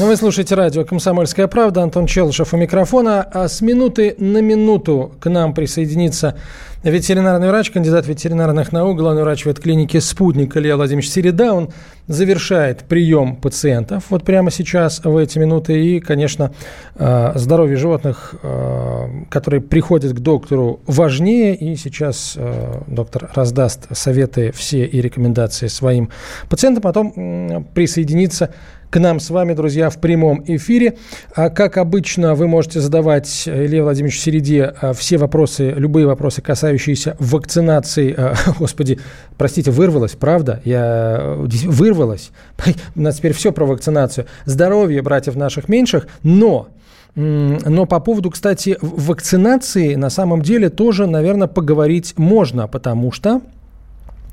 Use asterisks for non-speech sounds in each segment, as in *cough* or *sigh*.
Вы слушаете радио «Комсомольская правда». Антон Челышев у микрофона. А с минуты на минуту к нам присоединится ветеринарный врач, кандидат ветеринарных наук, главный врач ветклиники «Спутник» Илья Владимирович Середа. Он завершает прием пациентов вот прямо сейчас, в эти минуты. И, конечно, э, здоровье животных, э, которые приходят к доктору, важнее. И сейчас э, доктор раздаст советы все и рекомендации своим пациентам. Потом присоединится к нам с вами, друзья, в прямом эфире. А как обычно, вы можете задавать Илье Владимировичу Середе а, все вопросы, любые вопросы, касающиеся вакцинации. *laughs* А, господи, простите, вырвалось, правда? Я вырвалось. *laughs* У нас теперь все про вакцинацию. Здоровье братьев наших меньших, но но по поводу, кстати, вакцинации на самом деле тоже, наверное, поговорить можно, потому что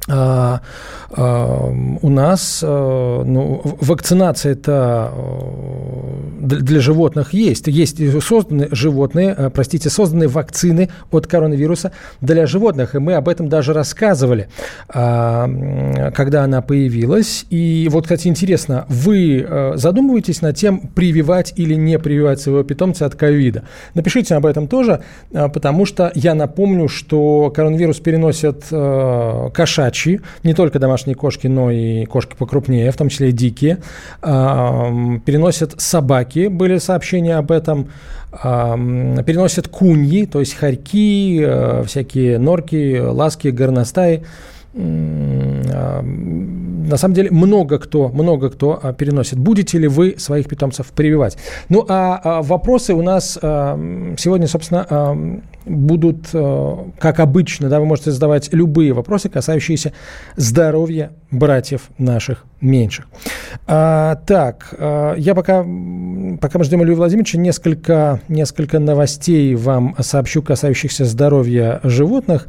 у нас а, ну, вакцинация это для животных есть. Есть созданы животные, простите, созданы вакцины от коронавируса для животных. И мы об этом даже рассказывали, когда она появилась. И вот, кстати, интересно, вы задумываетесь над тем, прививать или не прививать своего питомца от ковида? Напишите об этом тоже, потому что я напомню, что коронавирус переносят кошачьи кошачьи, не только домашние кошки, но и кошки покрупнее, в том числе и дикие. Переносят собаки, были сообщения об этом. Переносят куньи, то есть хорьки, э, всякие норки, ласки, горностаи на самом деле много кто, много кто а, переносит. Будете ли вы своих питомцев прививать? Ну, а, а вопросы у нас а, сегодня, собственно, будут, как обычно, да, вы можете задавать любые вопросы, касающиеся здоровья братьев наших меньших. А, так, я пока, пока мы ждем Илью Владимировича, несколько, несколько новостей вам сообщу, касающихся здоровья животных.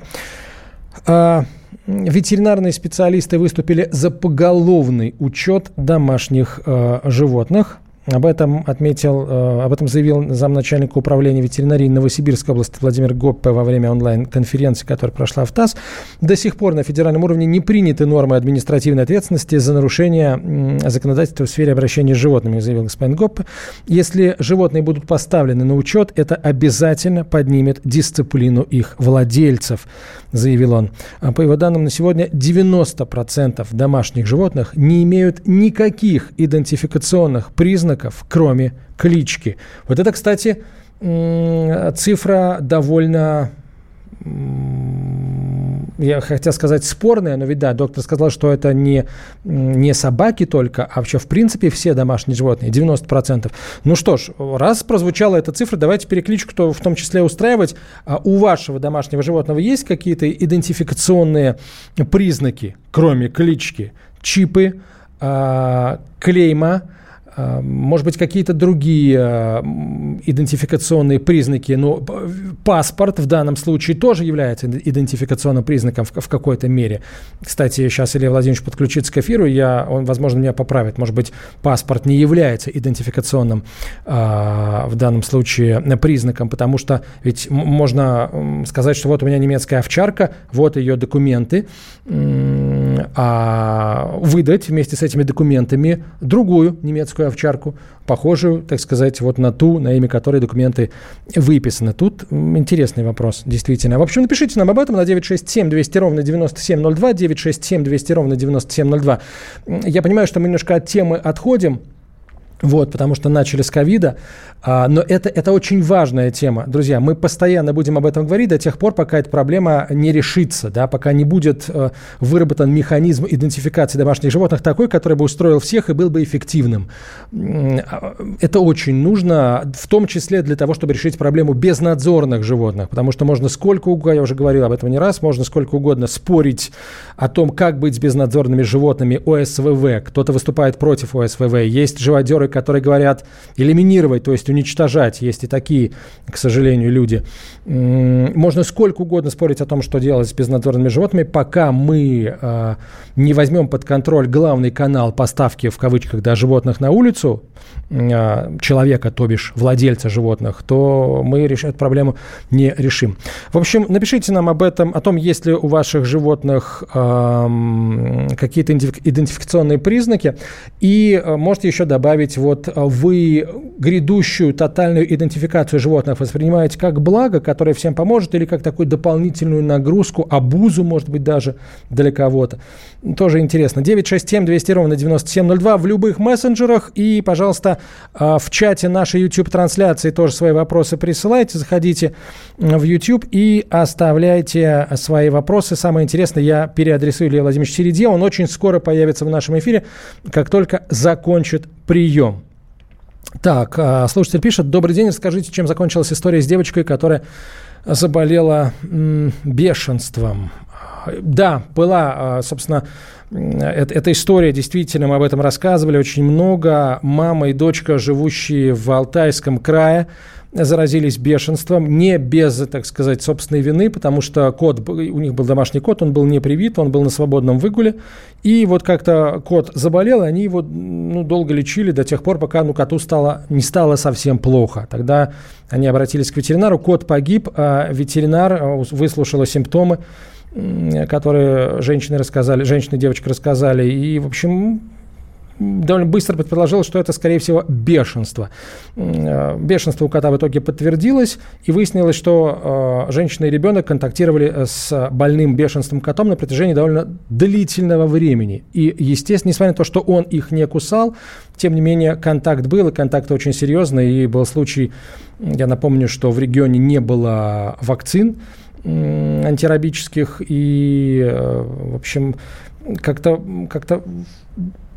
А, ветеринарные специалисты выступили за поголовный учет домашних э, животных. Об этом отметил, э, об этом заявил замначальника управления ветеринарии Новосибирской области Владимир Гоппе во время онлайн-конференции, которая прошла в ТАСС. До сих пор на федеральном уровне не приняты нормы административной ответственности за нарушение законодательства в сфере обращения с животными, заявил господин Гоппе. Если животные будут поставлены на учет, это обязательно поднимет дисциплину их владельцев, заявил он. А по его данным, на сегодня 90% домашних животных не имеют никаких идентификационных признаков признаков, кроме клички. Вот это, кстати, цифра довольно я хотел сказать спорная, но ведь да, доктор сказал, что это не, не собаки только, а вообще в принципе все домашние животные, 90%. Ну что ж, раз прозвучала эта цифра, давайте перекличку-то в том числе устраивать. А у вашего домашнего животного есть какие-то идентификационные признаки, кроме клички? Чипы, а, клейма, может быть, какие-то другие а, идентификационные признаки, но паспорт в данном случае тоже является идентификационным признаком в, в какой-то мере. Кстати, сейчас Илья Владимирович подключится к эфиру, я, он, возможно, меня поправит. Может быть, паспорт не является идентификационным а, в данном случае признаком, потому что ведь можно сказать, что вот у меня немецкая овчарка, вот ее документы, а выдать вместе с этими документами другую немецкую овчарку, похожую, так сказать, вот на ту, на имя которой документы выписаны. Тут интересный вопрос, действительно. В общем, напишите нам об этом на 967 200 ровно 9702, 967 200 ровно 9702. Я понимаю, что мы немножко от темы отходим, вот, потому что начали с ковида. А, но это, это очень важная тема. Друзья, мы постоянно будем об этом говорить до тех пор, пока эта проблема не решится, да, пока не будет э, выработан механизм идентификации домашних животных такой, который бы устроил всех и был бы эффективным. А, это очень нужно, в том числе для того, чтобы решить проблему безнадзорных животных, потому что можно сколько угодно, я уже говорил об этом не раз, можно сколько угодно спорить о том, как быть с безнадзорными животными ОСВВ. Кто-то выступает против ОСВВ. Есть живодеры, которые, которые говорят элиминировать, то есть уничтожать. Есть и такие, к сожалению, люди. Можно сколько угодно спорить о том, что делать с безнадзорными животными, пока мы э, не возьмем под контроль главный канал поставки, в кавычках, да, животных на улицу, э, человека, то бишь владельца животных, то мы решать проблему не решим. В общем, напишите нам об этом, о том, есть ли у ваших животных какие-то идентификационные признаки, и э, можете еще добавить, вот вы грядущую тотальную идентификацию животных воспринимаете как благо, которое всем поможет, или как такую дополнительную нагрузку, обузу, может быть, даже для кого-то. Тоже интересно. 967 200 ровно 9702 в любых мессенджерах. И, пожалуйста, а, в чате нашей YouTube-трансляции тоже свои вопросы присылайте. Заходите в YouTube и оставляйте свои вопросы. Самое интересное, я переадресую Илья Владимирович Середе. Он очень скоро появится в нашем эфире, как только закончит прием. Так, а, слушатель пишет. Добрый день, расскажите, чем закончилась история с девочкой, которая заболела бешенством. Да, была, а, собственно, это, эта история, действительно, мы об этом рассказывали очень много. Мама и дочка, живущие в Алтайском крае, заразились бешенством, не без, так сказать, собственной вины, потому что кот, у них был домашний кот, он был не привит, он был на свободном выгуле, и вот как-то кот заболел, и они его ну, долго лечили до тех пор, пока ну, коту стало, не стало совсем плохо. Тогда они обратились к ветеринару, кот погиб, а ветеринар э, выслушала симптомы, которые женщины рассказали, женщины и девочка рассказали, и, в общем, довольно быстро предположил, что это, скорее всего, бешенство. Э, бешенство у кота в итоге подтвердилось, и выяснилось, что э, женщина и ребенок контактировали с больным бешенством котом на протяжении довольно длительного времени. И, естественно, несмотря на то, что он их не кусал, тем не менее, контакт был, и контакт очень серьезный, и был случай, я напомню, что в регионе не было вакцин, антирабических и, э, в общем, как-то как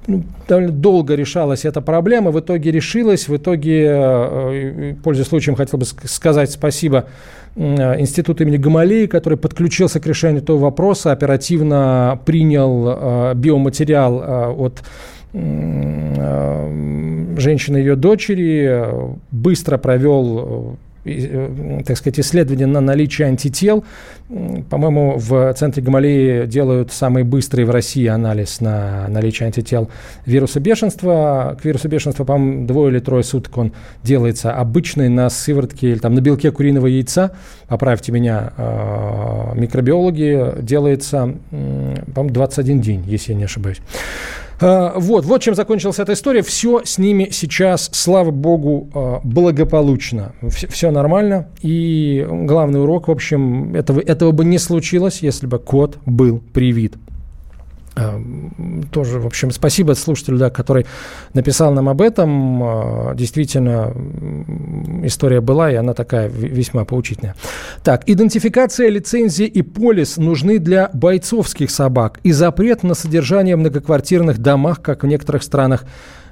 ну, довольно долго решалась эта проблема, в итоге решилась, в итоге, э, пользуясь случаем, хотел бы сказать спасибо Институту имени Гамалеи, который подключился к решению этого вопроса, оперативно принял э, биоматериал э, от женщины и ее дочери, быстро провел Э, так сказать, исследования на наличие антител. По-моему, в центре Гамалеи делают самый быстрый в России анализ на наличие антител вируса бешенства. К вирусу бешенства, по-моему, двое или трое суток он делается обычный на сыворотке или там на белке куриного яйца. Поправьте меня, э, микробиологи, делается, по-моему, 21 день, если я не ошибаюсь. А, вот, вот чем закончилась эта история. Все с ними сейчас, слава богу, а, благополучно. Все, нормально. И главный урок, в общем, этого, этого бы не случилось, если бы кот был привит. Эм, тоже, в общем, спасибо слушателю, да, который написал нам об этом. Э, действительно, история была, и она такая весьма поучительная. Так, идентификация, лицензия и полис нужны для бойцовских собак и запрет на содержание в многоквартирных домах, как в некоторых странах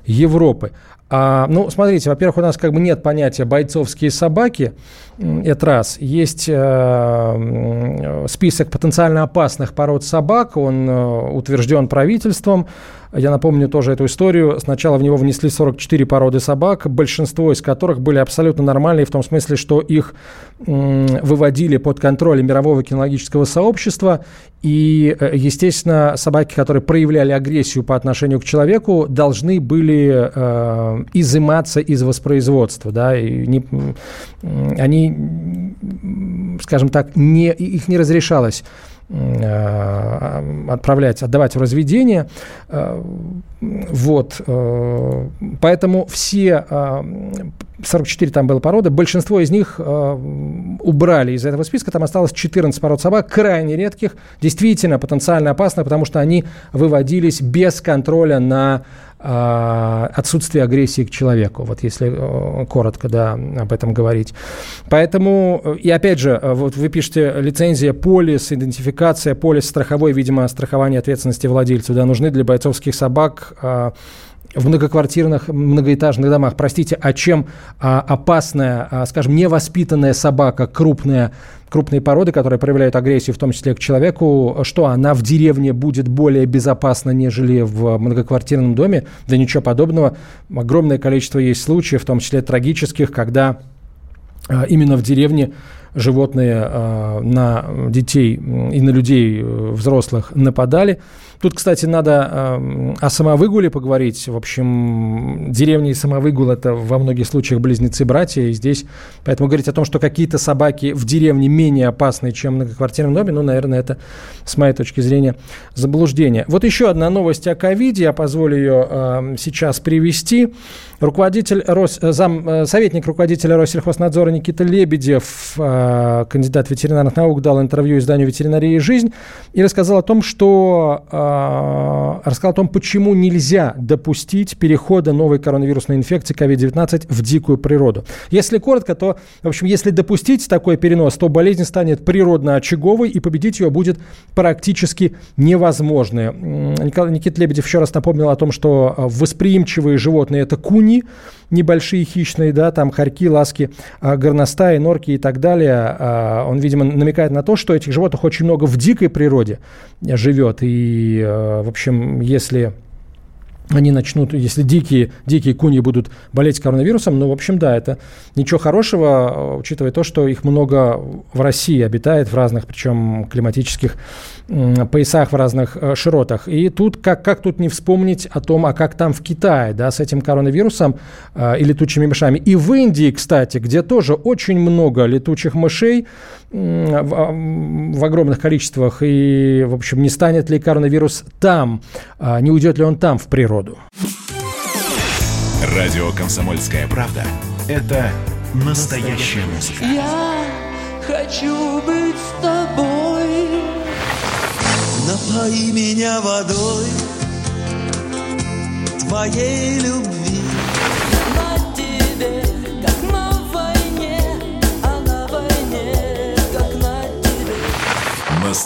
Европы. А, ну, смотрите, во-первых, у нас как бы нет понятия бойцовские собаки, это раз. Есть э, список потенциально опасных пород собак, он э, утвержден правительством. Я напомню тоже эту историю. Сначала в него внесли 44 породы собак, большинство из которых были абсолютно нормальные, в том смысле, что их выводили под контроль мирового кинологического сообщества. И, э, естественно, собаки, которые проявляли агрессию по отношению к человеку, должны были э, изыматься из воспроизводства. Да, и не, они, скажем так, не, их не разрешалось отправлять, отдавать в разведение. Э, вот. Э, поэтому все 44 там было породы, большинство из них убрали из этого списка, там осталось 14 пород собак, крайне редких, действительно потенциально опасных, потому что они выводились без контроля на отсутствие агрессии к человеку, вот если э, коротко да, об этом говорить. Поэтому, э, и опять же, э, вот вы пишете лицензия, полис, идентификация, полис страховой, видимо, страхование ответственности владельцев, да, нужны для бойцовских собак в многоквартирных, многоэтажных домах. Простите, а чем а, опасная, а, скажем, невоспитанная собака, крупная, крупные породы, которые проявляют агрессию, в том числе к человеку, что она в деревне будет более безопасна, нежели в многоквартирном доме? Да ничего подобного. Огромное количество есть случаев, в том числе трагических, когда а, именно в деревне животные а, на детей и на людей э, взрослых нападали. Тут, кстати, надо э, о самовыгуле поговорить. В общем, деревня и самовыгул – это во многих случаях близнецы-братья. И здесь, поэтому говорить о том, что какие-то собаки в деревне менее опасны, чем в многоквартирном доме, ну, наверное, это, с моей точки зрения, заблуждение. Вот еще одна новость о ковиде. Я позволю ее э, сейчас привести. Руководитель Рос, э, зам, э, советник руководителя Россельхознадзора Никита Лебедев, э, кандидат ветеринарных наук, дал интервью изданию «Ветеринария и жизнь» и рассказал о том, что рассказал о том, почему нельзя допустить перехода новой коронавирусной инфекции COVID-19 в дикую природу. Если коротко, то, в общем, если допустить такой перенос, то болезнь станет природно очаговой, и победить ее будет практически невозможно. Никита Лебедев еще раз напомнил о том, что восприимчивые животные – это куни, небольшие хищные, да, там хорьки, ласки, а, горностаи, норки и так далее. Он, видимо, намекает на то, что этих животных очень много в дикой природе живет. И, а, в общем, если они начнут, если дикие, дикие куни будут болеть коронавирусом, ну, в общем, да, это ничего хорошего, учитывая то, что их много в России обитает, в разных, причем климатических поясах в разных э, широтах. И тут, как, как тут не вспомнить о том, а как там в Китае, да, с этим коронавирусом э, и летучими мышами. И в Индии, кстати, где тоже очень много летучих мышей э, в, в огромных количествах. И, в общем, не станет ли коронавирус там, э, не уйдет ли он там в природу. Радио «Комсомольская правда» – это настоящая музыка. Я хочу быть с тобой. Напои меня водой твоей любви.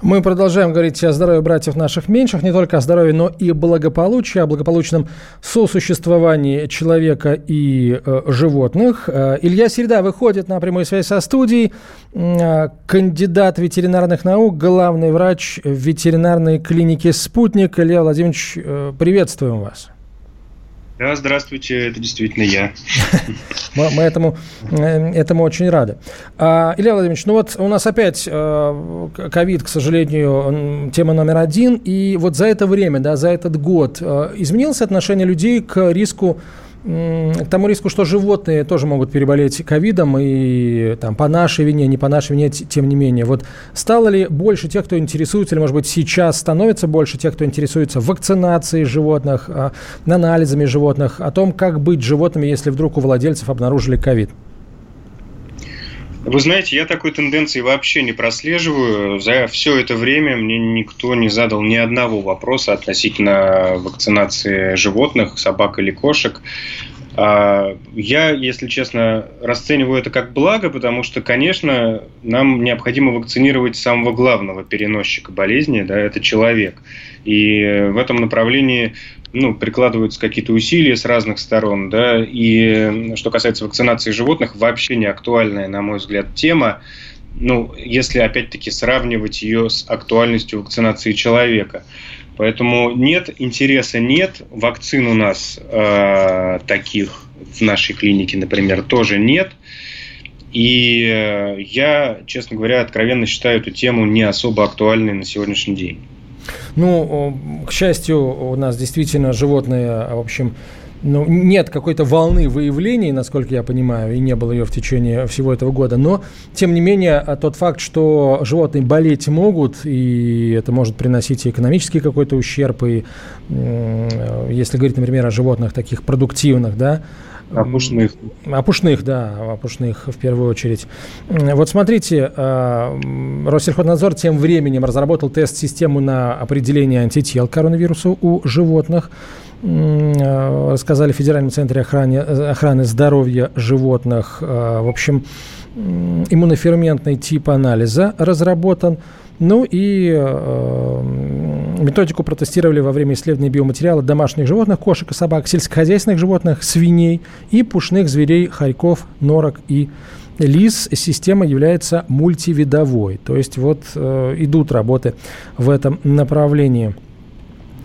Мы продолжаем говорить о здоровье братьев наших меньших, не только о здоровье, но и благополучии, о благополучном сосуществовании человека и э, животных. Э, Илья Середа выходит на прямую связь со студией, э, кандидат ветеринарных наук, главный врач ветеринарной клиники «Спутник». Илья Владимирович, э, приветствуем вас. Да, здравствуйте, это действительно я. Мы, этому, э, этому очень рады. А, Илья Владимирович, ну вот у нас опять э, ковид, к сожалению, тема номер один. И вот за это время, да, за этот год э, изменилось отношение людей к риску к тому риску, что животные тоже могут переболеть ковидом, и там по нашей вине, не по нашей вине, тем не менее. Вот стало ли больше тех, кто интересуется, или, может быть, сейчас становится больше тех, кто интересуется вакцинацией животных, а, анализами животных, о том, как быть животными, если вдруг у владельцев обнаружили ковид? Вы знаете, я такой тенденции вообще не прослеживаю. За все это время мне никто не задал ни одного вопроса относительно вакцинации животных, собак или кошек. А, я, если честно, расцениваю это как благо, потому что, конечно, нам необходимо вакцинировать самого главного переносчика болезни, да, это человек. И в этом направлении ну, прикладываются какие-то усилия с разных сторон, да, и что касается вакцинации животных, вообще не актуальная, на мой взгляд, тема, ну, если опять-таки сравнивать ее с актуальностью вакцинации человека. Поэтому нет, интереса нет, вакцин у нас э, таких в нашей клинике, например, тоже нет. И э, я, честно говоря, откровенно считаю эту тему не особо актуальной на сегодняшний день. Ну, к счастью, у нас действительно животные, в общем, ну, нет какой-то волны выявлений, насколько я понимаю, и не было ее в течение всего этого года. Но, тем не менее, а, тот факт, что животные болеть могут, и это может приносить и экономический какой-то ущерб, и если говорить, например, о животных таких продуктивных, да, Опушных. Опушных, да, опушных в первую очередь. Вот смотрите, а, Россельхознадзор тем временем разработал тест-систему на определение антител коронавирусу у животных рассказали в Федеральном центре охраны, охраны здоровья животных. А, в общем, иммуноферментный тип анализа разработан. Ну и методику протестировали во время исследования биоматериала домашних животных, кошек и собак, сельскохозяйственных животных, свиней и пушных зверей, хорьков, норок и лис. Система является мультивидовой. То есть вот э, идут работы в этом направлении.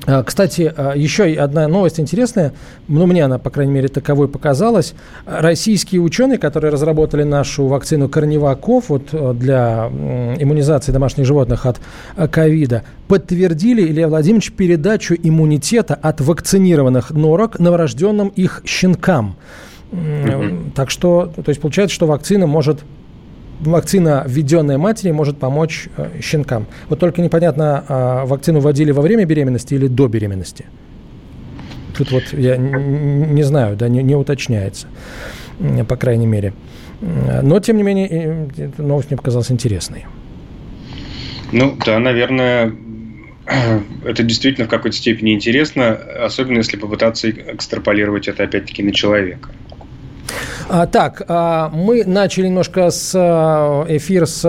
А, кстати, а, еще одна новость интересная, ну, мне она, по крайней мере, таковой показалась. Российские ученые, которые разработали нашу вакцину корневаков вот, э, для иммунизации домашних животных от э, ковида, подтвердили, Илья Владимирович, передачу иммунитета от вакцинированных норок новорожденным их щенкам. Mm-hmm. Так что, то есть получается, что вакцина может вакцина, введенная матери, может помочь э, щенкам. Вот только непонятно, э, вакцину вводили во время беременности или до беременности. Тут вот я не знаю, да, не, не уточняется, по крайней мере. Но, тем не менее, эта новость мне показалась интересной. Ну, да, наверное, *clears throat* это действительно в какой-то степени интересно, особенно если попытаться экстраполировать это опять-таки на человека. А, так, а, мы начали немножко с а, эфир с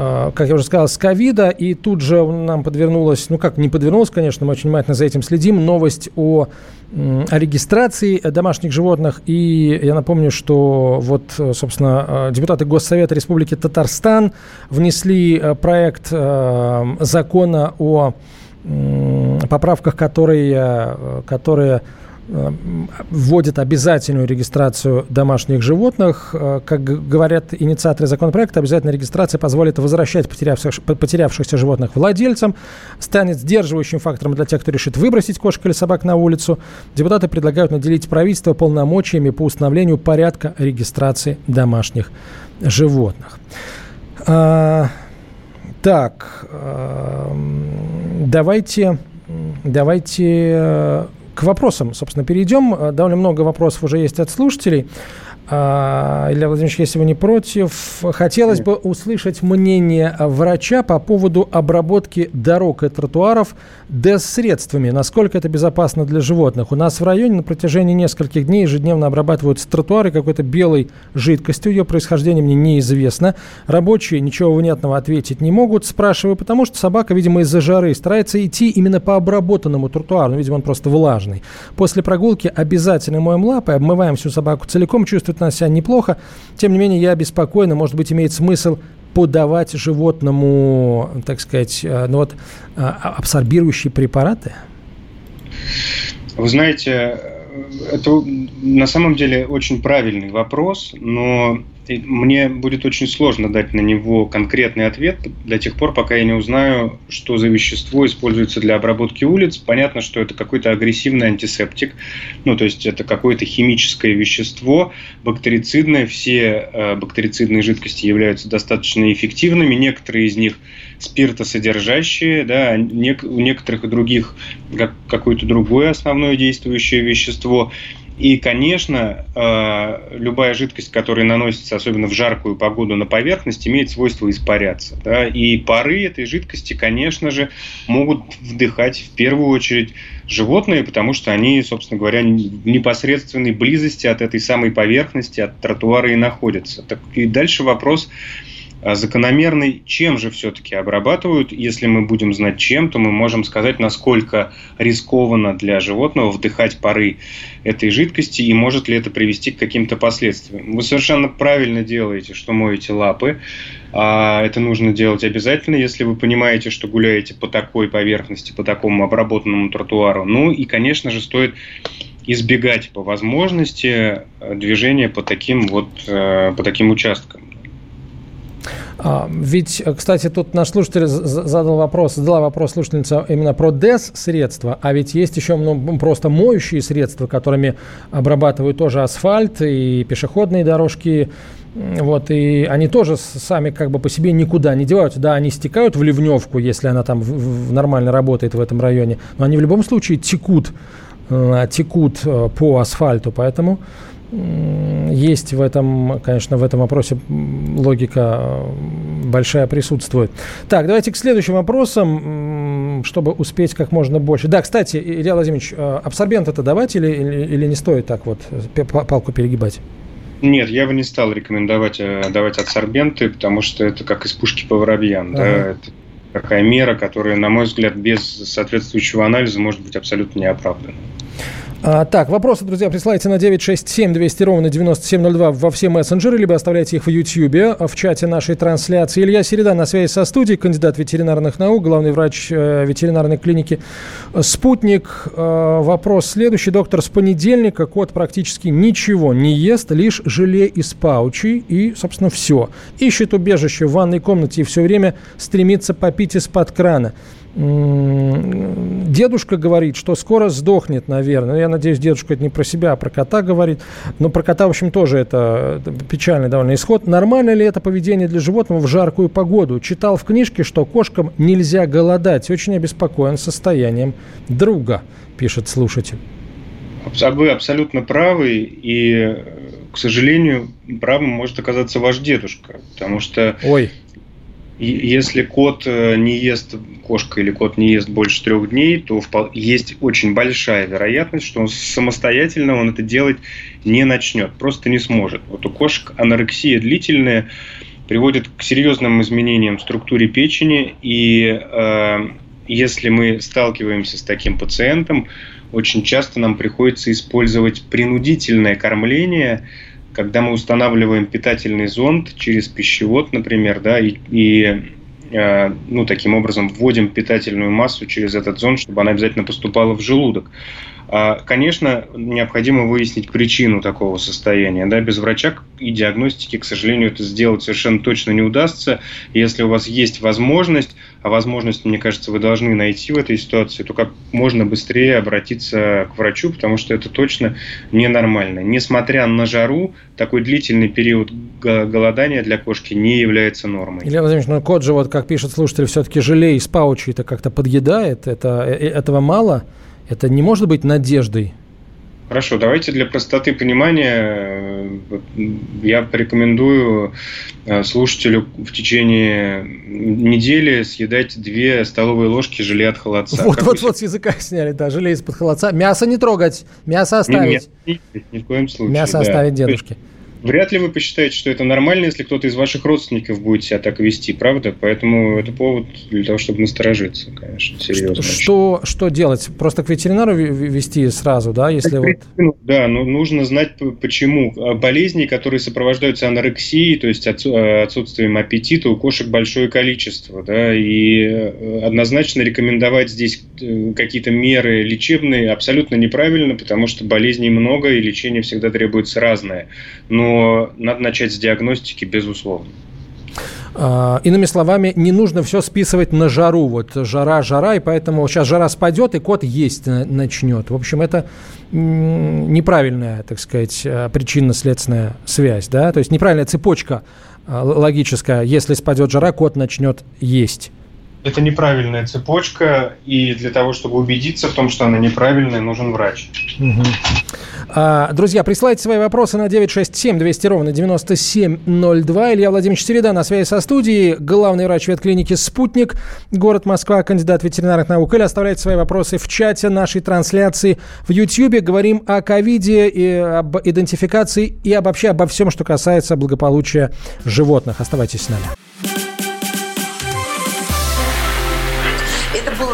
а, как я уже сказал, с ковида, и тут же нам подвернулась, ну как, не подвернулась, конечно, мы очень внимательно за этим следим, новость о, о регистрации домашних животных, и я напомню, что вот, собственно, депутаты Госсовета Республики Татарстан внесли проект закона о поправках, которые, которые вводит обязательную регистрацию домашних животных. Э, как говорят инициаторы законопроекта, обязательная регистрация позволит возвращать потерявшихся, потерявшихся животных владельцам, станет сдерживающим фактором для тех, кто решит выбросить кошек или собак на улицу. Депутаты предлагают наделить правительство полномочиями по установлению порядка регистрации домашних животных. А, так, а, давайте, давайте э, к вопросам, собственно, перейдем. Э, довольно много вопросов уже есть от слушателей. А, Илья Владимирович, если вы не против, хотелось бы услышать мнение врача по поводу обработки дорог и тротуаров ДЭС-средствами. Насколько это безопасно для животных? У нас в районе на протяжении нескольких дней ежедневно обрабатываются тротуары какой-то белой жидкостью. Ее происхождение мне неизвестно. Рабочие ничего внятного ответить не могут. Спрашиваю, потому что собака, видимо, из-за жары старается идти именно по обработанному тротуару. Ну, видимо, он просто влажный. После прогулки обязательно моем лапы, обмываем всю собаку целиком, чувствует она себя неплохо. Тем не менее, я беспокоен, может быть, имеет смысл подавать животному, так сказать, э, ну вот, э, абсорбирующие препараты? Вы знаете, это на самом деле очень правильный вопрос, но мне будет очень сложно дать на него конкретный ответ до тех пор, пока я не узнаю, что за вещество используется для обработки улиц. Понятно, что это какой-то агрессивный антисептик, ну то есть это какое-то химическое вещество, бактерицидное. Все э, бактерицидные жидкости являются достаточно эффективными, некоторые из них спиртосодержащие, да, у некоторых других как, какое-то другое основное действующее вещество. И, конечно, э, любая жидкость, которая наносится, особенно в жаркую погоду, на поверхность, имеет свойство испаряться. Да? И пары этой жидкости, конечно же, могут вдыхать в первую очередь животные, потому что они, собственно говоря, в непосредственной близости от этой самой поверхности, от тротуара и находятся. Так и дальше вопрос, закономерный, чем же все-таки обрабатывают. Если мы будем знать чем, то мы можем сказать, насколько рискованно для животного вдыхать пары этой жидкости и может ли это привести к каким-то последствиям. Вы совершенно правильно делаете, что моете лапы. А это нужно делать обязательно, если вы понимаете, что гуляете по такой поверхности, по такому обработанному тротуару. Ну и, конечно же, стоит избегать по возможности движения по таким вот по таким участкам. А, ведь, э, кстати, тут наш слушатель задал вопрос, задала вопрос слушательница именно про ДЭС-средства, а ведь есть еще ну, просто моющие средства, которыми обрабатывают тоже асфальт и пешеходные дорожки, вот, и они тоже сами как бы по себе никуда не деваются. Да, они стекают в ливневку, если она там в, в нормально работает в этом районе, но они в любом случае текут, э, текут э, по асфальту, поэтому есть в этом, конечно, в этом вопросе логика э, большая присутствует. Так, давайте к следующим вопросам, чтобы успеть как можно больше. Да, кстати, Илья Владимирович, э, абсорбент это давать или, или, или не стоит так вот э, палку перегибать? Нет, я бы не стал рекомендовать давать адсорбенты, потому что это как из пушки по воробьям. Ага. Да, это такая мера, которая, на мой взгляд, без соответствующего анализа может быть абсолютно неоправданной. А, так, вопросы, друзья, присылайте на 967 200 ровно 9702 во все мессенджеры, либо оставляйте их в YouTube, в чате нашей трансляции. Илья Середа на связи со студией, кандидат ветеринарных наук, главный врач э, ветеринарной клиники «Спутник». Э, вопрос следующий. Доктор, с понедельника кот практически ничего не ест, лишь желе из паучей и, собственно, все. Ищет убежище в ванной комнате и все время стремится попить из-под крана. Дедушка говорит, что скоро сдохнет, наверное. Я надеюсь, дедушка это не про себя, а про кота говорит. Но про кота, в общем, тоже это печальный довольно исход. Нормально ли это поведение для животного в жаркую погоду? Читал в книжке, что кошкам нельзя голодать. Очень обеспокоен состоянием друга, пишет слушатель. Вы абсолютно правы, и, к сожалению, правым может оказаться ваш дедушка, потому что Ой если кот э, не ест, кошка или кот не ест больше трех дней, то есть очень большая вероятность, что он самостоятельно он это делать не начнет, просто не сможет. Вот у кошек анорексия длительная приводит к серьезным изменениям в структуре печени, и э, если мы сталкиваемся с таким пациентом, очень часто нам приходится использовать принудительное кормление – когда мы устанавливаем питательный зонд через пищевод, например, да, и, и э, ну, таким образом вводим питательную массу через этот зонд, чтобы она обязательно поступала в желудок. А, конечно, необходимо выяснить причину такого состояния. Да? Без врача и диагностики, к сожалению, это сделать совершенно точно не удастся. Если у вас есть возможность, а возможность, мне кажется, вы должны найти в этой ситуации, то как можно быстрее обратиться к врачу, потому что это точно ненормально. Несмотря на жару, такой длительный период голодания для кошки не является нормой. Илья Владимирович, ну кот же, вот как пишет слушатель, все-таки желе из паучи это как-то подъедает, это, э, этого мало? Это не может быть надеждой? Хорошо, давайте для простоты понимания э, я порекомендую э, слушателю в течение недели съедать две столовые ложки желе от холодца. Вот, как вот, вот с языка сняли, да, желе из-под холодца. Мясо не трогать, мясо оставить. Нет, нет, ни в коем случае. Мясо да. оставить дедушке. Вряд ли вы посчитаете, что это нормально, если кто-то из ваших родственников будет себя так вести, правда? Поэтому это повод для того, чтобы насторожиться, конечно, серьезно. Что, что делать? Просто к ветеринару вести сразу, да? Если вот... Да, но нужно знать почему. А болезни, которые сопровождаются анорексией, то есть э, отсутствием аппетита, у кошек большое количество, да, и э, однозначно рекомендовать здесь э, какие-то меры лечебные абсолютно неправильно, потому что болезней много, и лечение всегда требуется разное. Но но надо начать с диагностики, безусловно. Uh, иными словами, не нужно все списывать на жару. Вот жара, жара, и поэтому сейчас жара спадет, и кот есть начнет. В общем, это неправильная, так сказать, а, причинно-следственная связь. Да? То есть неправильная цепочка а, логическая. Если спадет жара, кот начнет есть. Это неправильная цепочка, и для того, чтобы убедиться в том, что она неправильная, нужен врач. А, друзья, присылайте свои вопросы на 967 200 ровно 9702. Илья Владимирович Середа на связи со студией, главный врач ветклиники «Спутник», город Москва, кандидат ветеринарных наук. Или оставляйте свои вопросы в чате нашей трансляции в YouTube. Говорим о ковиде, и об идентификации и об, вообще обо всем, что касается благополучия животных. Оставайтесь с нами.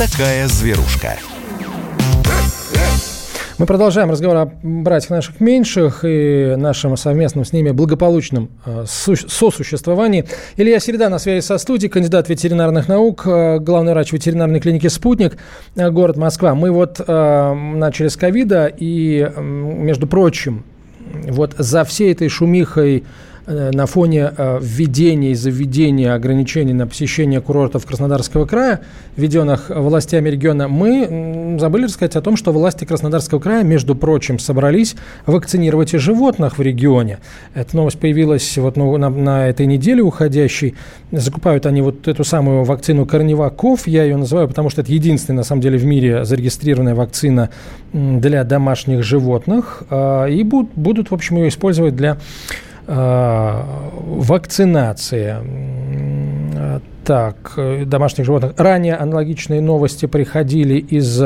Такая зверушка. Мы продолжаем разговор о братьях наших меньших и нашем совместном с ними благополучном э, су- сосуществовании. Илья Середа на связи со студией, кандидат ветеринарных наук, э, главный врач ветеринарной клиники «Спутник», э, город Москва. Мы вот э, начали с ковида, и, между прочим, вот за всей этой шумихой на фоне э, введения и заведения ограничений на посещение курортов Краснодарского края, введенных властями региона, мы забыли рассказать о том, что власти Краснодарского края, между прочим, собрались вакцинировать и животных в регионе. Эта новость появилась вот ну, на, на этой неделе уходящей. Закупают они вот эту самую вакцину Корневаков, я ее называю, потому что это единственная, на самом деле, в мире зарегистрированная вакцина для домашних животных. А, И буд- будут, в общем, ее использовать для вакцинации. М, а, Так, э, домашних животных. Ранее аналогичные новости приходили из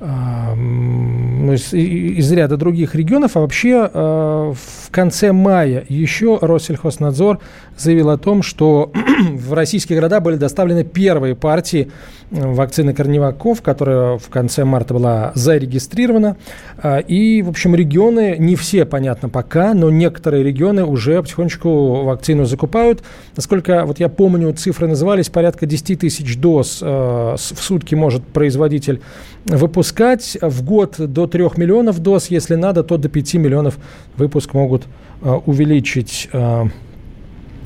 из, из ряда других регионов. А вообще а, в конце мая еще Россельхознадзор заявил о том, что *clears throat* в российские города были доставлены первые партии вакцины Корневаков, которая в конце марта была зарегистрирована. А, И, в общем, регионы, не все, понятно, пока, но некоторые регионы уже потихонечку вакцину закупают. Насколько вот я помню, цифры назывались, порядка 10 тысяч доз э, в сутки может производитель выпускать. В год до 3 миллионов доз, если надо, то до 5 миллионов выпуск могут э, увеличить.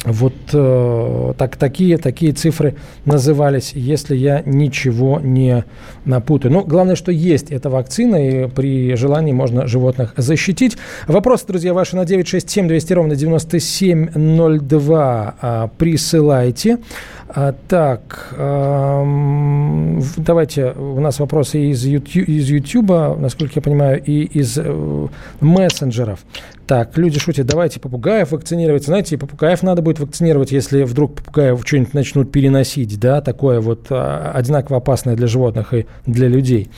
Э, вот э, так, такие, такие цифры назывались, если я ничего не напутаю. Но главное, что есть эта вакцина, и при желании можно животных защитить. Вопросы, друзья, ваши на 967 200 ровно 9702 а, присылайте. А, так, в- давайте, у нас вопросы из YouTube, из YouTube, насколько я понимаю, и из э, мессенджеров. Так, люди шутят, давайте попугаев вакцинировать. Знаете, попугаев надо будет вакцинировать, если вдруг попугаев что-нибудь начнут переносить, да, такое вот а, одинаково опасное для животных и для людей.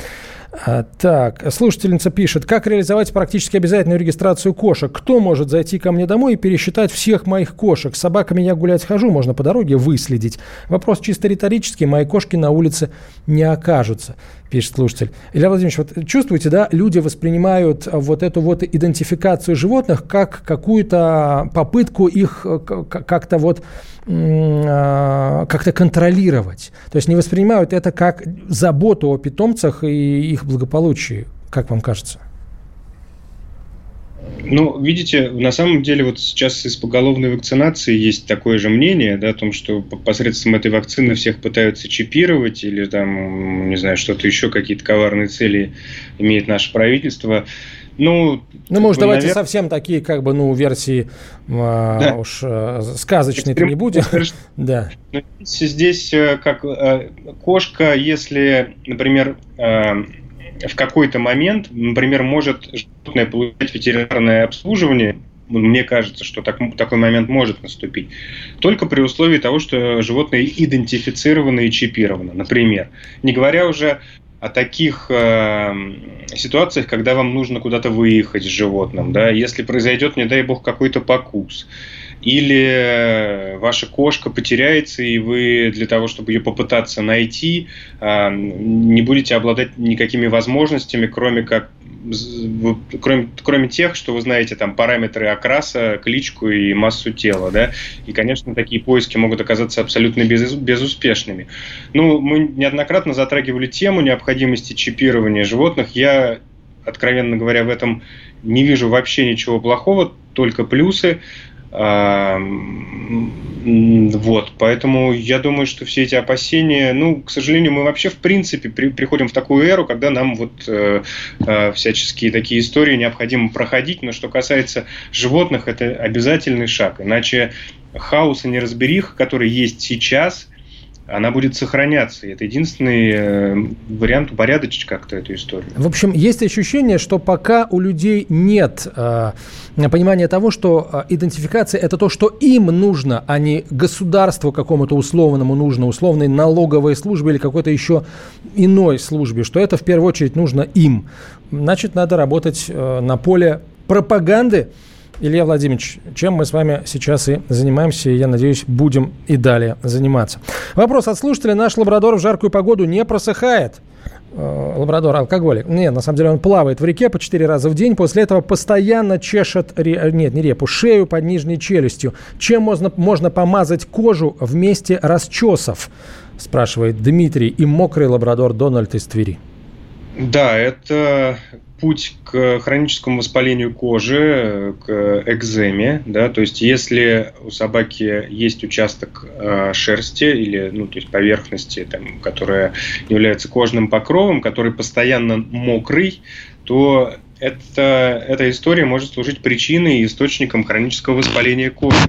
А, Так, слушательница пишет, как реализовать практически обязательную регистрацию кошек? Кто может зайти ко мне домой и пересчитать всех моих кошек? С собаками я гулять хожу, можно по дороге выследить. Вопрос чисто риторический, мои кошки на улице не окажутся, пишет слушатель. Илья Владимирович, вот чувствуете, да, люди воспринимают а, вот эту вот идентификацию животных как какую-то попытку их э, как-то вот а, как-то контролировать. То есть не воспринимают это как заботу о питомцах и их благополучии, как вам кажется? Ну, видите, на самом деле вот сейчас из поголовной вакцинации есть такое же мнение, да, о том, что по- посредством этой вакцины всех пытаются чипировать или там, не знаю, что-то еще, какие-то коварные цели имеет наше правительство. Ну, Ну, может, бы, давайте навер- совсем такие, как бы, ну, версии а, Да. уж а, сказочные-то не будем. *laughs* Да. Здесь, здесь, э, как э, кошка, если, например, э, в какой-то момент, например, может животное получать ветеринарное обслуживание, мне кажется, что так, такой момент может наступить, только при условии того, что животное идентифицировано и чипировано, например. Не говоря уже о таких э, ситуациях, когда вам нужно куда-то выехать с животным, да, если произойдет, не дай бог, какой-то покус, или э, ваша кошка потеряется, и вы для того, чтобы ее попытаться найти, а, не будете обладать никакими возможностями, кроме как кроме, кроме тех, что вы знаете там параметры окраса, кличку и массу тела, да, и, конечно, такие поиски могут оказаться абсолютно без, безуспешными. Ну, мы неоднократно затрагивали тему необходимости чипирования животных. Я, откровенно говоря, в этом не вижу вообще ничего плохого, только плюсы. Вот, поэтому я думаю, что все эти опасения, ну, к сожалению, мы вообще в принципе при- приходим в такую эру, когда нам вот э, э, всяческие такие истории необходимо проходить, но что касается животных, это обязательный шаг, иначе хаос и неразберих, который есть сейчас, она будет сохраняться. И это единственный э, вариант упорядочить как-то эту историю. В общем, есть ощущение, что пока у людей нет э, понимания того, что э, идентификация это то, что им нужно, а не государству какому-то условному нужно, условной налоговой службе или какой-то еще иной службе, что это в первую очередь нужно им. Значит, надо работать э, на поле пропаганды Илья Владимирович, чем мы с вами сейчас и занимаемся, и, я надеюсь, будем и далее заниматься. Вопрос от слушателя. Наш лабрадор в жаркую погоду не просыхает. Э, Лабрадор алкоголик. Нет, на самом деле он плавает в реке по 4 раза в день. После этого постоянно чешет, ре- нет, не репу, шею под нижней челюстью. Чем можно, можно помазать кожу вместе расчесов? Спрашивает Дмитрий и мокрый лабрадор Дональд из Твери. Да, это путь к хроническому воспалению кожи, к экземе, да, то есть если у собаки есть участок э, шерсти или, ну, то есть поверхности, там, которая является кожным покровом, который постоянно мокрый, то это, эта история может служить причиной и источником хронического воспаления кожи.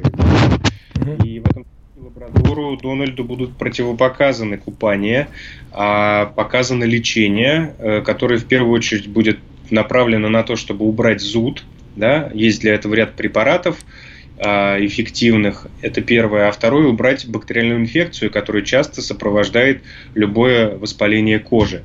И в этом лабрадору Дональду будут противопоказаны купания, а показано лечение, э, которое в первую очередь будет направлено на то, чтобы убрать зуд. Да? Есть для этого ряд препаратов а, эффективных. Это первое. А второе – убрать бактериальную инфекцию, которая часто сопровождает любое воспаление кожи.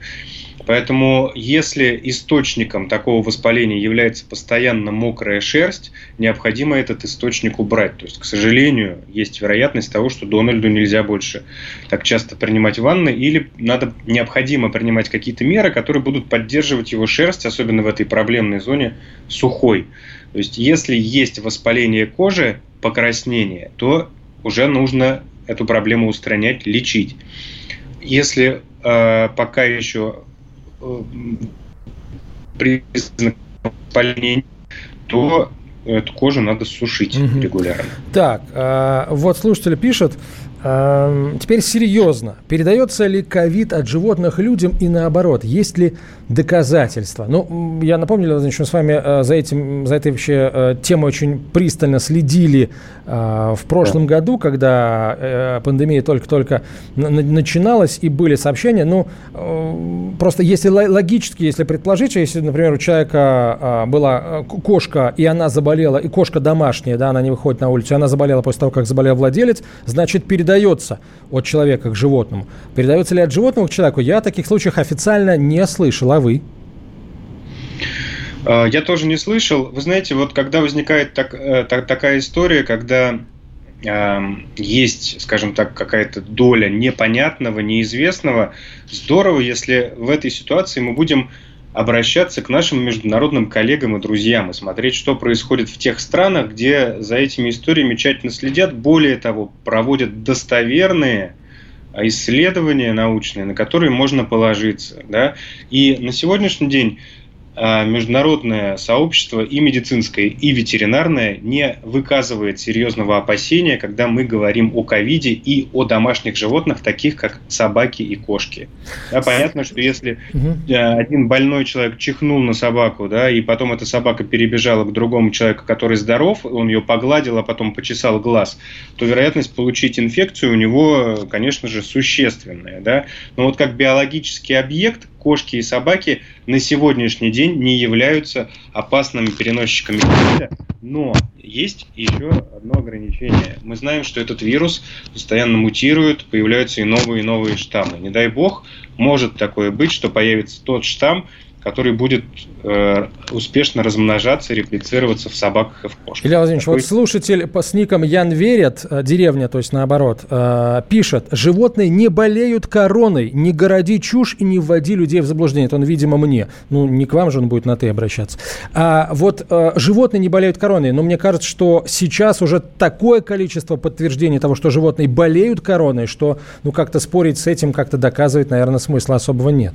Поэтому, если источником такого воспаления является постоянно мокрая шерсть, необходимо этот источник убрать. То есть, к сожалению, есть вероятность того, что Дональду нельзя больше так часто принимать ванны, или надо, необходимо принимать какие-то меры, которые будут поддерживать его шерсть, особенно в этой проблемной зоне, сухой. То есть, если есть воспаление кожи, покраснение, то уже нужно эту проблему устранять, лечить. Если э, пока еще признак воспаления, то эту кожу надо сушить Мгм. регулярно. Так, э, вот слушатель пишет, э, теперь серьезно. Передается ли ковид от животных людям и наоборот? Есть ли доказательства? Ну, я напомню, Владимирович, мы с вами э, за, этим, за этой вообще э, темой очень пристально следили э, в прошлом году, когда пандемия только-только на- на- начиналась и были сообщения. Ну, просто если ло- логически, если предположить, что если, например, у человека была кошка, и она заболела, и кошка домашняя, да, она не выходит на улицу, и она заболела после того, как заболел владелец, значит, передается от человека к животному. Передается ли от животного к человеку? Я о таких случаях официально не слышал, а вы? Э, Я тоже не слышал. Вы знаете, вот когда возникает так- э, так- такая история, когда эм, есть, скажем так, какая-то доля непонятного, неизвестного, здорово, если в этой ситуации мы будем обращаться к нашим международным коллегам и друзьям и смотреть, что происходит в тех странах, где за этими историями тщательно следят. Более того, проводят достоверные а, исследования научные, на которые можно положиться. Да? И на сегодняшний день а, международное сообщество и медицинское, и ветеринарное не выказывает серьезного опасения, когда мы говорим о ковиде и о домашних животных, таких как собаки и кошки. Да, понятно, что если э, один больной человек чихнул на собаку, да, и потом эта собака перебежала к другому человеку, который здоров, он ее погладил, а потом почесал глаз, то вероятность получить инфекцию у него, э, конечно же, существенная. Да? Но вот как биологический объект кошки и собаки на сегодняшний день не являются опасными переносчиками ковида, но есть еще одно ограничение. Мы знаем, что этот вирус постоянно мутирует, появляются и новые и новые штаммы. Не дай бог, может такое быть, что появится тот штамм, который будет э, успешно размножаться, реплицироваться в собаках и в кошках. Илья Владимирович, Такой- вот слушатель по- с ником Ян Верит, э, деревня, то есть наоборот, э, пишет, животные не болеют короной, не городи чушь и не вводи людей в заблуждение. Это он, видимо, мне. Ну, не к вам же он будет на «ты» обращаться. А вот э, животные не болеют короной, но мне кажется, что сейчас уже такое количество подтверждений того, что животные болеют короной, что, ну, как-то спорить с этим, как-то доказывать, наверное, смысла особого нет.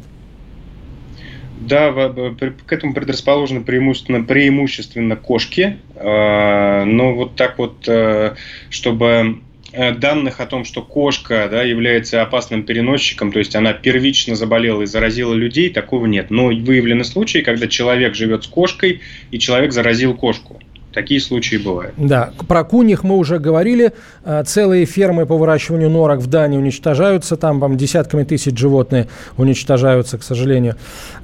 Да, к этому предрасположены преимущественно, преимущественно кошки, э, но вот так вот, э, чтобы э, данных о том, что кошка да, является опасным переносчиком, то есть она первично заболела и заразила людей, такого нет. Но выявлены случаи, когда человек живет с кошкой, и человек заразил кошку. Такие случаи бывают. Да, про куньих мы уже говорили. Э, Целые фермы по выращиванию норок в Дании уничтожаются. Там, вам десятками тысяч животные уничтожаются, к сожалению.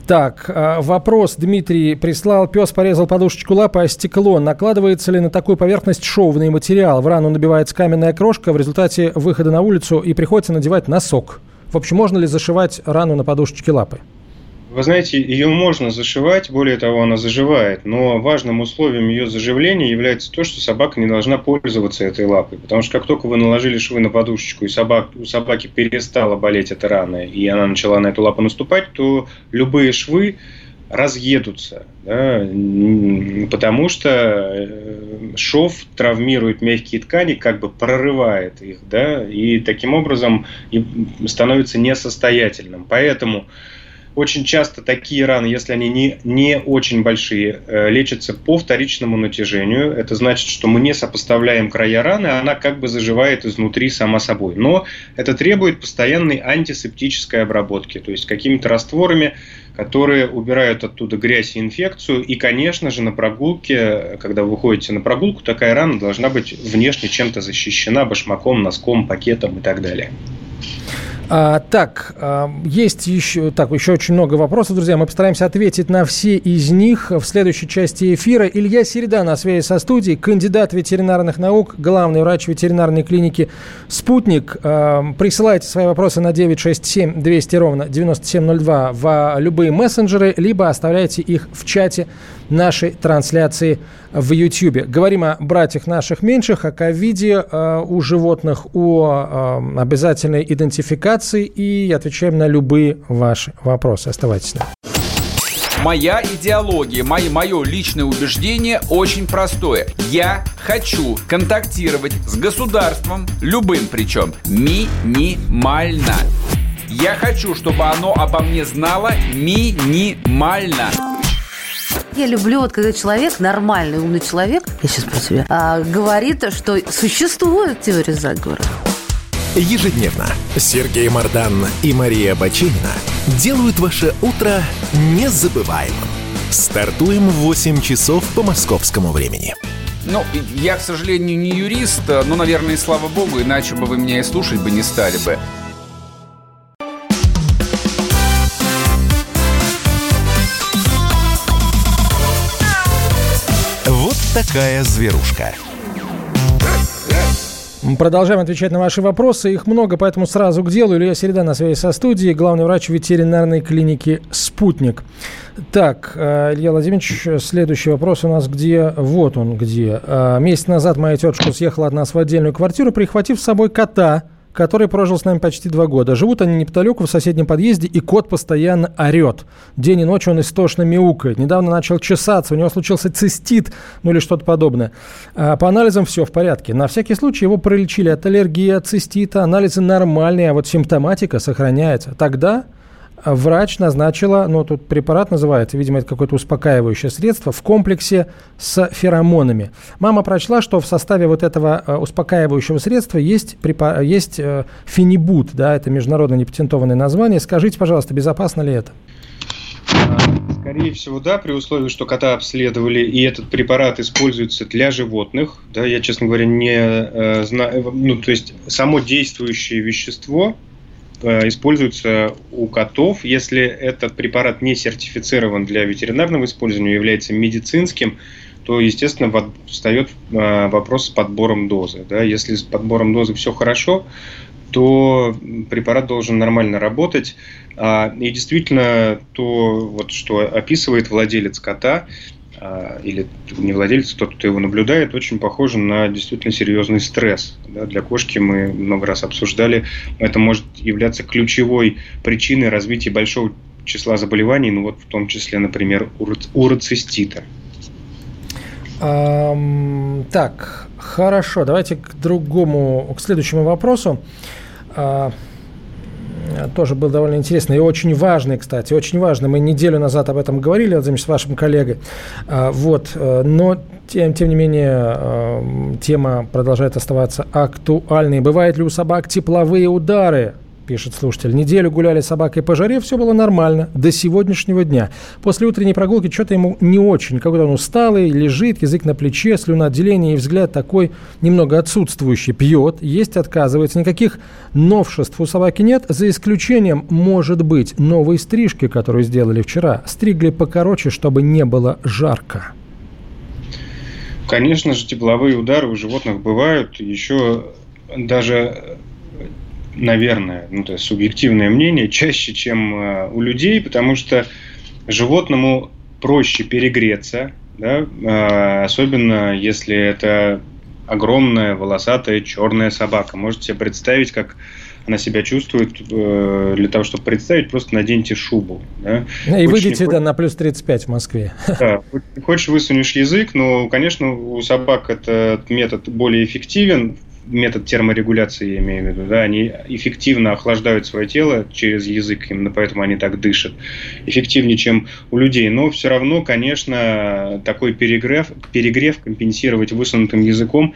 Так, э, вопрос Дмитрий прислал. Пес порезал подушечку лапы о стекло. Накладывается ли на такую поверхность шовный материал? В рану набивается каменная крошка. В результате выхода на улицу и приходится надевать носок. В общем, можно ли зашивать рану на подушечке лапы? Вы знаете, ее можно зашивать, более того, она заживает, но важным условием ее заживления является то, что собака не должна пользоваться этой лапой. Потому что как только вы наложили швы на подушечку, и собак, у собаки перестала болеть эта рана, и она начала на эту лапу наступать, то любые швы разъедутся, да, потому что э, шов травмирует мягкие ткани, как бы прорывает их, да, и таким образом становится несостоятельным. Поэтому очень часто такие раны, если они не, не очень большие, э, лечатся по вторичному натяжению. Это значит, что мы не сопоставляем края раны, она как бы заживает изнутри сама собой. Но это требует постоянной антисептической обработки, то есть какими-то растворами, которые убирают оттуда грязь и инфекцию. И, конечно же, на прогулке, когда вы выходите на прогулку, такая рана должна быть внешне чем-то защищена башмаком, носком, пакетом и так далее. А, так, а, есть еще, так, еще очень много вопросов, друзья. Мы постараемся ответить на все из них в следующей части эфира. Илья Середа на связи со студией, кандидат ветеринарных наук, главный врач ветеринарной клиники «Спутник». А, присылайте свои вопросы на 967 200 ровно 9702 в любые мессенджеры, либо оставляйте их в чате нашей трансляции в YouTube. Говорим о братьях наших меньших, о ковиде э, у животных, о э, обязательной идентификации и отвечаем на любые ваши вопросы. Оставайтесь с нами. Моя идеология, мое, мое личное убеждение очень простое. Я хочу контактировать с государством, любым причем, минимально. Я хочу, чтобы оно обо мне знало минимально. Я люблю, вот когда человек, нормальный, умный человек, я сейчас про тебя, а, говорит, что существует теория заговора. Ежедневно Сергей Мардан и Мария Бачинина делают ваше утро незабываемым. Стартуем в 8 часов по московскому времени. Ну, я, к сожалению, не юрист, но, наверное, и слава богу, иначе бы вы меня и слушать бы не стали бы. Такая зверушка. Продолжаем отвечать на ваши вопросы. Их много, поэтому сразу к делу. Илья Середа на связи со студией, главный врач ветеринарной клиники «Спутник». Так, э, Илья Владимирович, следующий вопрос у нас где? Вот он где. Э, Месяц назад моя тетушка съехала от нас в отдельную квартиру, прихватив с собой кота, который прожил с нами почти два года. Живут они неподалеку в соседнем подъезде, и кот постоянно орет. День и ночь он истошно мяукает. Недавно начал чесаться, у него случился цистит, ну или что-то подобное. А по анализам все в порядке. На всякий случай его пролечили от аллергии, от цистита. Анализы нормальные, а вот симптоматика сохраняется. Тогда врач назначила, ну, тут препарат называется, видимо, это какое-то успокаивающее средство, в комплексе с феромонами. Мама прочла, что в составе вот этого э, успокаивающего средства есть, препа- есть э, фенибут, да, это международно непатентованное название. Скажите, пожалуйста, безопасно ли это? Скорее всего, да, при условии, что кота обследовали, и этот препарат используется для животных. Да, я, честно говоря, не э, знаю. Ну, то есть само действующее вещество э, используется у котов. Если этот препарат не сертифицирован для ветеринарного использования, является медицинским, то, естественно, встает э, вопрос с подбором дозы. Да? Если с подбором дозы все хорошо, то препарат должен нормально работать. А, И действительно, то, вот, что описывает владелец кота, или не владелец, тот, кто его наблюдает, очень похоже на действительно серьезный стресс. Да, для кошки мы много раз обсуждали, это может являться ключевой причиной развития большого числа заболеваний, ну вот в том числе, например, уроцистита. Ам, так, хорошо, давайте к другому, к следующему вопросу. А, тоже был довольно интересный и очень важный, кстати, очень важный. Мы неделю назад об этом говорили, Владимир, с вашим коллегой. А, вот, э, но тем, тем не менее э, тема продолжает оставаться актуальной. Бывают ли у собак тепловые удары? Пишет слушатель. Неделю гуляли с собакой по жаре, все было нормально до сегодняшнего дня. После утренней прогулки что-то ему не очень. Какой-то он усталый, лежит, язык на плече, слюноотделение и взгляд такой немного отсутствующий. Пьет, есть отказывается. Никаких новшеств у собаки нет, за исключением, может быть, новой стрижки, которую сделали вчера. Стригли покороче, чтобы не было жарко. Конечно же, тепловые удары у животных бывают. Еще даже наверное, ну, то есть субъективное мнение, чаще, чем э, у людей, потому что животному проще перегреться, да, э, особенно если это огромная волосатая черная собака. Можете себе представить, как она себя чувствует. Э, для того, чтобы представить, просто наденьте шубу. Да. И Очень выйдите не да, на плюс 35 в Москве. да, хочешь высунешь язык, но, конечно, у собак этот метод более эффективен, метод терморегуляции, я имею в виду, да, они эффективно охлаждают свое тело через язык, именно поэтому они так дышат, эффективнее, чем у людей. Но все равно, конечно, такой перегрев, перегрев компенсировать высунутым языком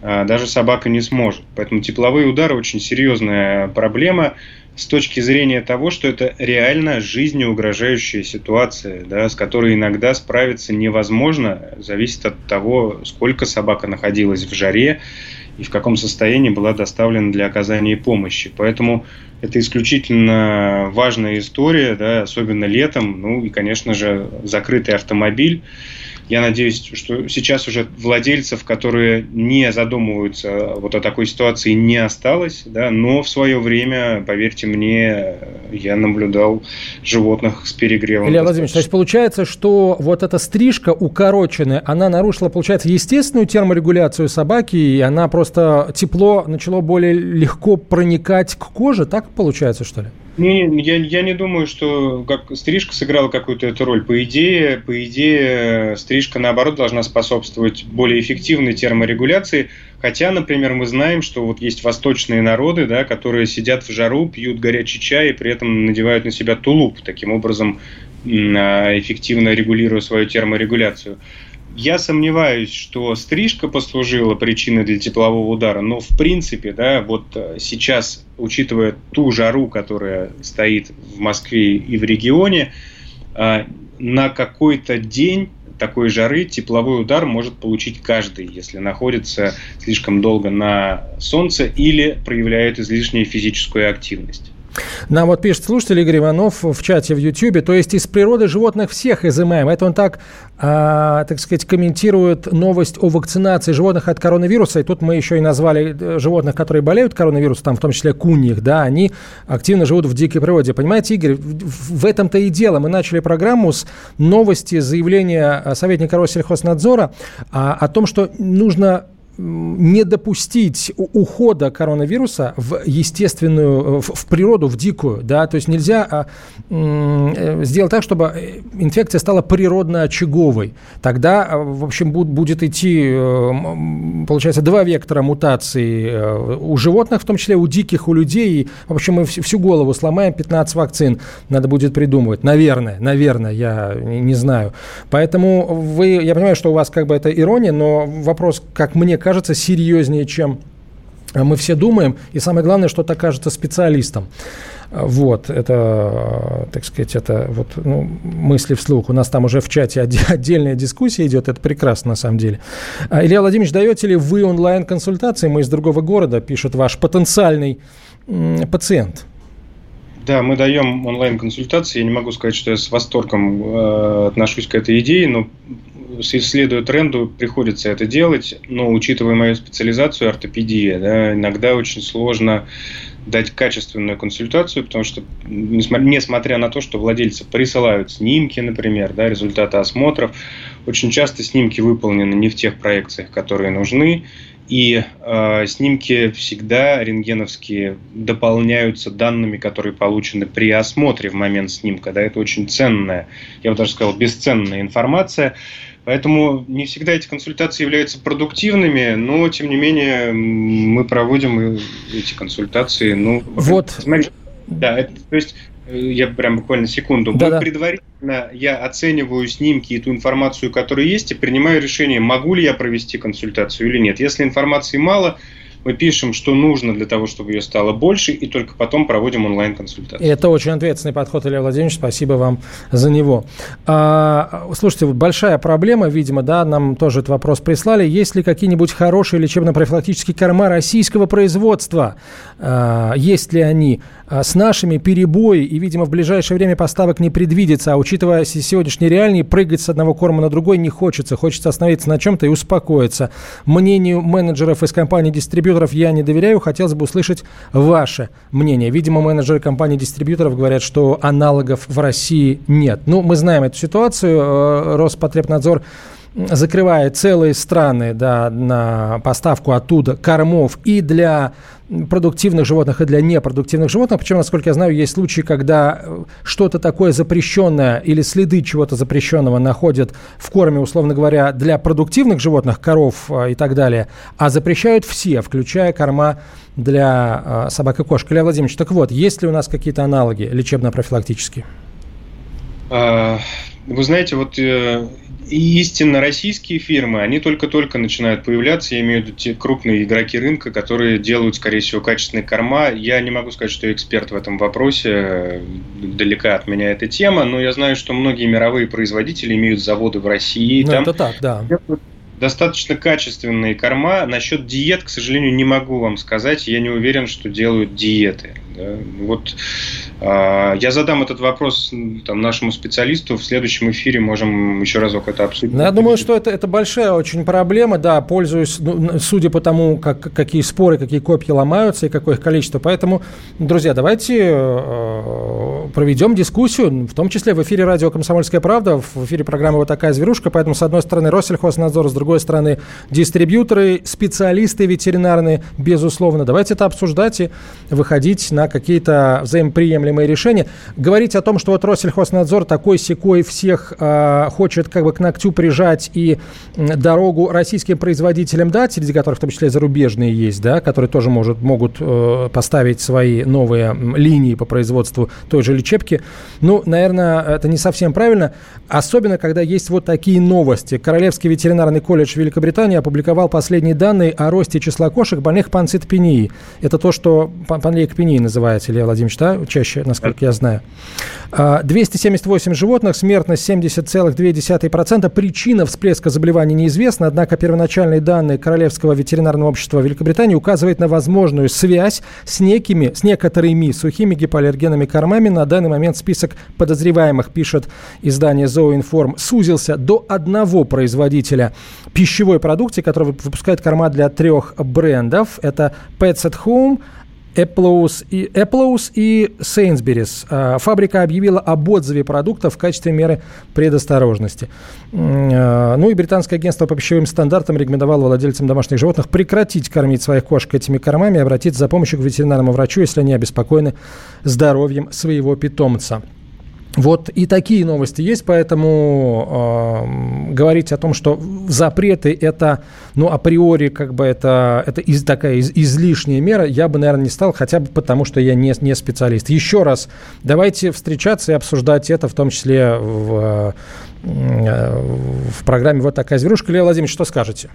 а, даже собака не сможет. Поэтому тепловые удары очень серьезная проблема с точки зрения того, что это реально жизнеугрожающая ситуация, да, с которой иногда справиться невозможно, зависит от того, сколько собака находилась в жаре, и в каком состоянии была доставлена для оказания помощи. Поэтому это исключительно важная история, да, особенно летом. Ну и, конечно же, закрытый автомобиль. Я надеюсь, что сейчас уже владельцев, которые не задумываются вот о такой ситуации, не осталось, да, но в свое время, поверьте мне, я наблюдал животных с перегревом. Илья Владимирович, есть получается, что вот эта стрижка укороченная, она нарушила, получается, естественную терморегуляцию собаки, и она просто тепло начало более легко проникать к коже, так получается, что ли? Не, я, я не думаю, что как, стрижка сыграла какую-то эту роль. По идее, по идее, стрижка, наоборот, должна способствовать более эффективной терморегуляции. Хотя, например, мы знаем, что вот есть восточные народы, да, которые сидят в жару, пьют горячий чай и при этом надевают на себя тулуп, таким образом а, эффективно регулируя свою терморегуляцию. Я сомневаюсь, что стрижка послужила причиной для теплового удара, но в принципе, да, вот э, сейчас, учитывая ту жару, которая стоит в Москве и в регионе, э, на какой-то день такой жары тепловой удар может получить каждый, если находится слишком долго на солнце или проявляет излишнюю физическую активность. Нам вот пишет слушатель Игорь Иванов в чате в Ютьюбе, то есть из природы животных всех изымаем. Это он так, а, так сказать, комментирует новость о вакцинации животных от коронавируса. И тут мы еще и назвали э, животных, которые болеют коронавирусом, там в том числе куньих, да, они активно живут в дикой природе. Понимаете, Игорь, в, этом-то и дело. Мы начали программу с новости, заявления советника Россельхознадзора а, о том, что нужно не допустить ухода коронавируса в естественную, в, в природу, в дикую, да, то есть нельзя а, э, сделать так, чтобы э, инфекция стала природно-очаговой. Тогда, а, в общем, буд, будет идти, э, получается, два вектора мутации э, у животных, в том числе у диких, у людей. И, в общем, мы всю голову сломаем, 15 вакцин надо будет придумывать. Наверное, наверное, я не знаю. Поэтому вы, я понимаю, что у вас как бы это ирония, но вопрос, как мне кажется, кажется серьезнее, чем мы все думаем. И самое главное, что это кажется специалистом. Вот, это, так сказать, это вот ну, мысли вслух. У нас там уже в чате *laughs* отдельная дискуссия идет, это прекрасно на самом деле. А, Илья Владимирович, даете ли вы онлайн-консультации? Мы из другого города, пишет ваш потенциальный пациент. Да, мы даем онлайн-консультации. Я не могу сказать, что я с восторгом э, отношусь к этой идее, но следуя тренду, приходится это делать, но учитывая мою специализацию ортопедия, да, иногда очень сложно дать качественную консультацию, потому что, несмотря на то, что владельцы присылают снимки, например, да, результаты осмотров, очень часто снимки выполнены не в тех проекциях, которые нужны, и э, снимки всегда рентгеновские дополняются данными, которые получены при осмотре в момент снимка. Да, это очень ценная, я бы даже сказал, бесценная информация. Поэтому не всегда эти консультации являются продуктивными, но тем не менее мы проводим эти консультации. Ну, вот. Смотрите, да, это, то есть э, я прям буквально секунду. Да, да. Предварительно я оцениваю снимки и ту информацию, которая есть, и принимаю решение, могу ли я провести консультацию или нет. Если информации мало, мы пишем, что нужно для того, чтобы ее стало больше, и только потом проводим онлайн-консультацию. Это очень ответственный подход, Илья Владимирович, спасибо вам за него. А, слушайте, большая проблема, видимо, да, нам тоже этот вопрос прислали. Есть ли какие-нибудь хорошие лечебно-профилактические корма российского производства? А, есть ли они? А, с нашими перебои, и, видимо, в ближайшее время поставок не предвидится, а учитывая сегодняшние реалии, прыгать с одного корма на другой не хочется. Хочется остановиться на чем-то и успокоиться. Мнению менеджеров из компании дистрибьютора дистрибьюторов я не доверяю. Хотелось бы услышать ваше мнение. Видимо, менеджеры компаний-дистрибьюторов говорят, что аналогов в России нет. Ну, мы знаем эту ситуацию. Э, Роспотребнадзор закрывает целые страны да, на поставку оттуда кормов и для продуктивных животных и для непродуктивных животных. Причем, насколько я знаю, есть случаи, когда э, что-то такое запрещенное или следы чего-то запрещенного находят в корме, условно говоря, для продуктивных животных, коров э, и так далее, а запрещают все, включая корма для э, собак и кошек. Илья Владимирович, так вот, есть ли у нас какие-то аналоги лечебно-профилактические? Вы знаете, вот э, истинно российские фирмы, они только-только начинают появляться, я имею в виду те крупные игроки рынка, которые делают, скорее всего, качественные корма. Я не могу сказать, что я эксперт в этом вопросе, далека от меня эта тема, но я знаю, что многие мировые производители имеют заводы в России. Ну, там это так, да. достаточно качественные корма. Насчет диет, к сожалению, не могу вам сказать. Я не уверен, что делают диеты. Да. Вот а, я задам этот вопрос там, нашему специалисту. В следующем эфире можем еще разок это обсудить. Ну, я думаю, что это, это большая очень проблема, да, пользуюсь, ну, судя по тому, как, какие споры, какие копья ломаются и какое их количество. Поэтому, друзья, давайте э, проведем дискуссию, в том числе в эфире радио «Комсомольская правда», в эфире программы «Вот такая зверушка». Поэтому, с одной стороны, Россельхознадзор, с другой стороны, дистрибьюторы, специалисты ветеринарные, безусловно. Давайте это обсуждать и выходить на какие-то взаимоприемлемые решения. Говорить о том, что вот Россельхознадзор такой секой всех э, хочет как бы к ногтю прижать и дорогу российским производителям дать, среди которых в том числе зарубежные есть, да, которые тоже может, могут э, поставить свои новые линии по производству той же лечебки. Ну, наверное, это не совсем правильно, особенно когда есть вот такие новости. Королевский ветеринарный колледж Великобритании опубликовал последние данные о росте числа кошек, больных панцитопенией. Это то, что пан- панлейкопенией называется, Илья Владимирович, да, чаще, насколько я знаю. А, 278 животных, смертность 70,2%. Причина всплеска заболеваний неизвестна, однако первоначальные данные Королевского ветеринарного общества Великобритании указывают на возможную связь с некими, с некоторыми сухими гипоаллергенными кормами. На данный момент список подозреваемых, пишет издание Zooinform, сузился до одного производителя пищевой продукции, который вып- выпускает корма для трех брендов. Это Pets at Home, Apple's и, Apple's и Sainsbury's. А, Фабрика объявила об отзыве продукта в качестве меры предосторожности. А, Ну и британское агентство по пищевым стандартам рекомендовало владельцам домашних животных прекратить кормить своих кошек этими кормами и обратиться за помощью к ветеринарному врачу, если они обеспокоены здоровьем своего питомца. Вот и такие новости есть, поэтому э, говорить о том, что запреты это, ну, априори, как бы это, это из, такая из- излишняя мера, я бы, наверное, не стал, хотя бы потому, что я не, не специалист. Еще раз, давайте встречаться и обсуждать это, в том числе в, э, в программе «Вот такая зверушка». Илья Владимирович, что скажете?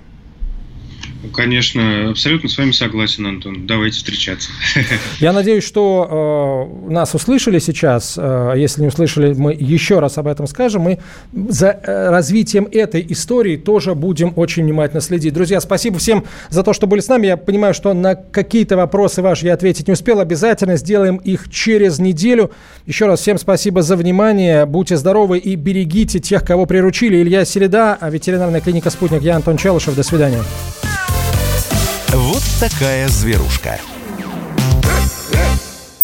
Конечно, абсолютно с вами согласен, Антон. Давайте встречаться. *laughs* Я надеюсь, что э, нас услышали сейчас. Э, если не услышали, мы еще раз об этом скажем. Мы за э, развитием этой истории тоже будем очень внимательно следить. Друзья, спасибо всем за то, что были с нами. Я понимаю, что на какие-то вопросы ваши я ответить не успел. Обязательно сделаем их через неделю. Еще раз всем спасибо за внимание. Будьте здоровы и берегите тех, кого приручили. Илья Середа, а ветеринарная клиника «Спутник». Я Антон Челышев. До свидания. Вот такая зверушка.